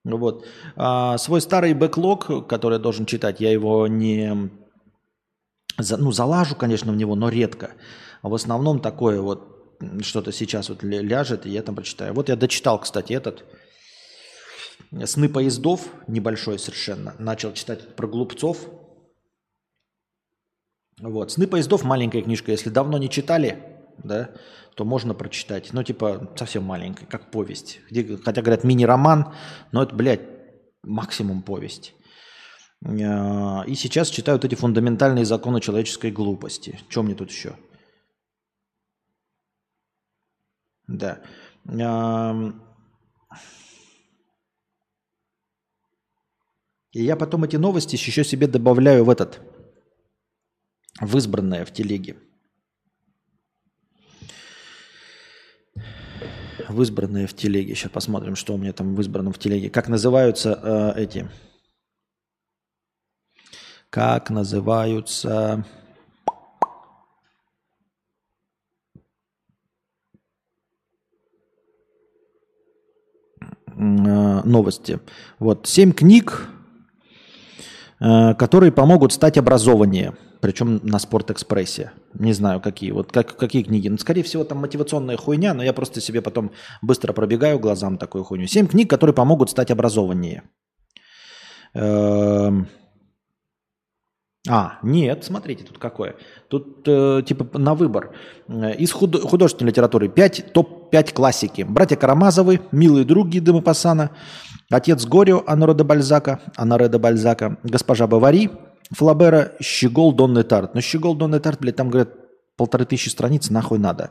Вот. А, свой старый бэклог, который я должен читать, я его не... Ну, залажу, конечно, в него, но редко. В основном такое вот что-то сейчас вот ляжет, и я там прочитаю. Вот я дочитал, кстати, этот «Сны поездов», небольшой совершенно. Начал читать про глупцов. Вот. «Сны поездов» маленькая книжка. Если давно не читали, да, то можно прочитать. Ну, типа, совсем маленькая, как повесть. Где, хотя говорят мини-роман, но это, блядь, максимум повесть. А, и сейчас читают эти фундаментальные законы человеческой глупости. Чем мне тут еще? Да. И я потом эти новости еще себе добавляю в этот, в избранное в телеге. в избранные в телеге. Сейчас посмотрим, что у меня там в избранном в телеге. Как называются э, эти? Как называются... Э, новости. Вот, семь книг, э, которые помогут стать образованнее – причем на Спортэкспрессе. Не знаю, какие. Вот как, какие книги. Ну, скорее всего, там мотивационная хуйня, но я просто себе потом быстро пробегаю глазам такую хуйню. Семь книг, которые помогут стать образованнее. Эм... А, нет, смотрите, тут какое. Тут э, типа на выбор. Из худ- художественной литературы 5, топ-5 классики. «Братья Карамазовы», «Милые други» Демопассана, «Отец Горио» Оноре де Бальзака, Оноре де Бальзака, «Госпожа Бовари», Флабера «Щегол» Донны Тартт. Но «Щегол» Донны Тартт, блядь, там, говорят, полторы тысячи страниц, нахуй надо.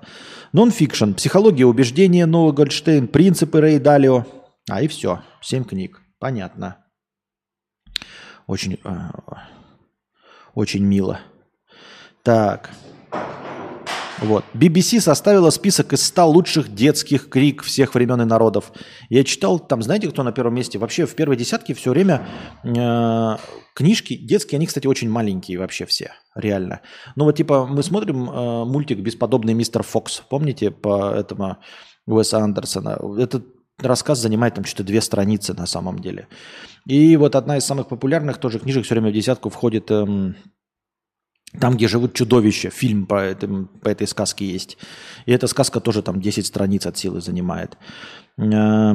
Нон-фикшн, психология убеждения, Ноа Гольдштейн, принципы Рэй Далио. А и все, семь книг. Понятно. Очень, э, очень мило. Так. Вот. BBC составила список из 100 лучших детских книг всех времен и народов. Я читал, там, знаете, кто на первом месте? Вообще в первой десятке все время э, книжки детские, они, кстати, очень маленькие вообще все, реально. Ну вот типа мы смотрим э, мультик «Бесподобный мистер Фокс», помните, по этому Уэса Андерсона? Этот рассказ занимает там что-то две страницы на самом деле. И вот одна из самых популярных тоже книжек все время в десятку входит... Эм, там, где живут чудовища, фильм по, этом, по этой сказке есть. И эта сказка тоже там 10 страниц от силы занимает. Э,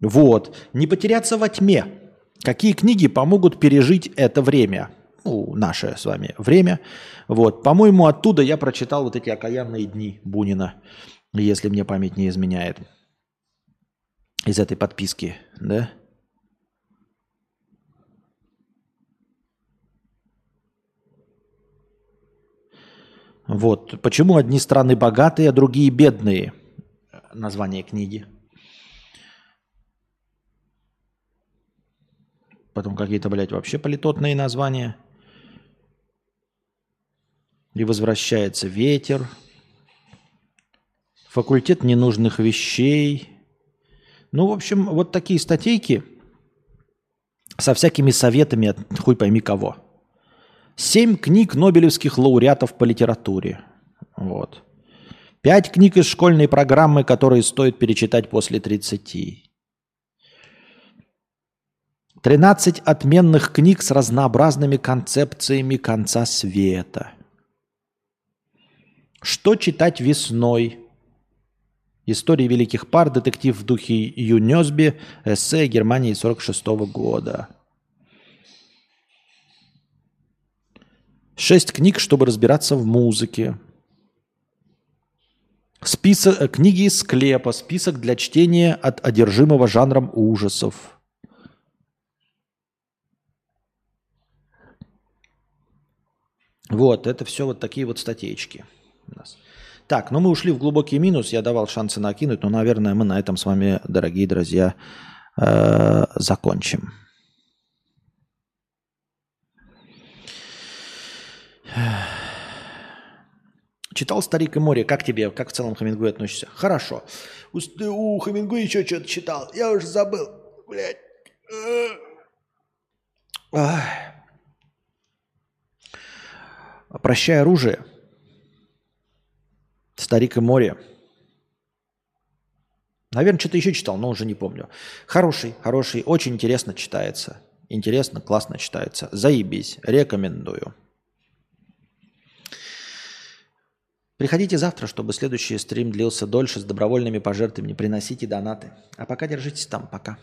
вот. Не потеряться во тьме. Какие книги помогут пережить это время? Ну, наше с вами время. Вот. По-моему, оттуда я прочитал вот эти окаянные дни Бунина, если мне память не изменяет. Из этой подписки, да? Вот. Почему одни страны богатые, а другие бедные? Название книги. Потом какие-то, блядь, вообще политотные названия. И возвращается ветер. Факультет ненужных вещей. Ну, в общем, вот такие статейки со всякими советами от хуй пойми кого. Семь книг нобелевских лауреатов по литературе. Вот. Пять книг из школьной программы, которые стоит перечитать после 30. 13 отменных книг с разнообразными концепциями конца света. Что читать весной? История великих пар, детектив в духе Юнёсби, эссе Германии 46 -го года. Шесть книг, чтобы разбираться в музыке. Список, э, книги из склепа, список для чтения от одержимого жанром ужасов. Вот, это все вот такие вот статейки у нас. Так, ну мы ушли в глубокий минус, я давал шансы накинуть, но, наверное, мы на этом с вами, дорогие друзья, э, закончим. Читал «Старик и море». Как тебе? Как в целом к Хемингуэй относишься? Хорошо. У, у Хемингуэя еще что-то читал. Я уже забыл. Блядь. «Прощай оружие». «Старик и море». Наверное, что-то еще читал, но уже не помню. Хороший, хороший, очень интересно читается. Интересно, классно читается. Заебись, рекомендую. Приходите завтра, чтобы следующий стрим длился дольше с добровольными пожертвованиями. Приносите донаты. А пока держитесь там. Пока.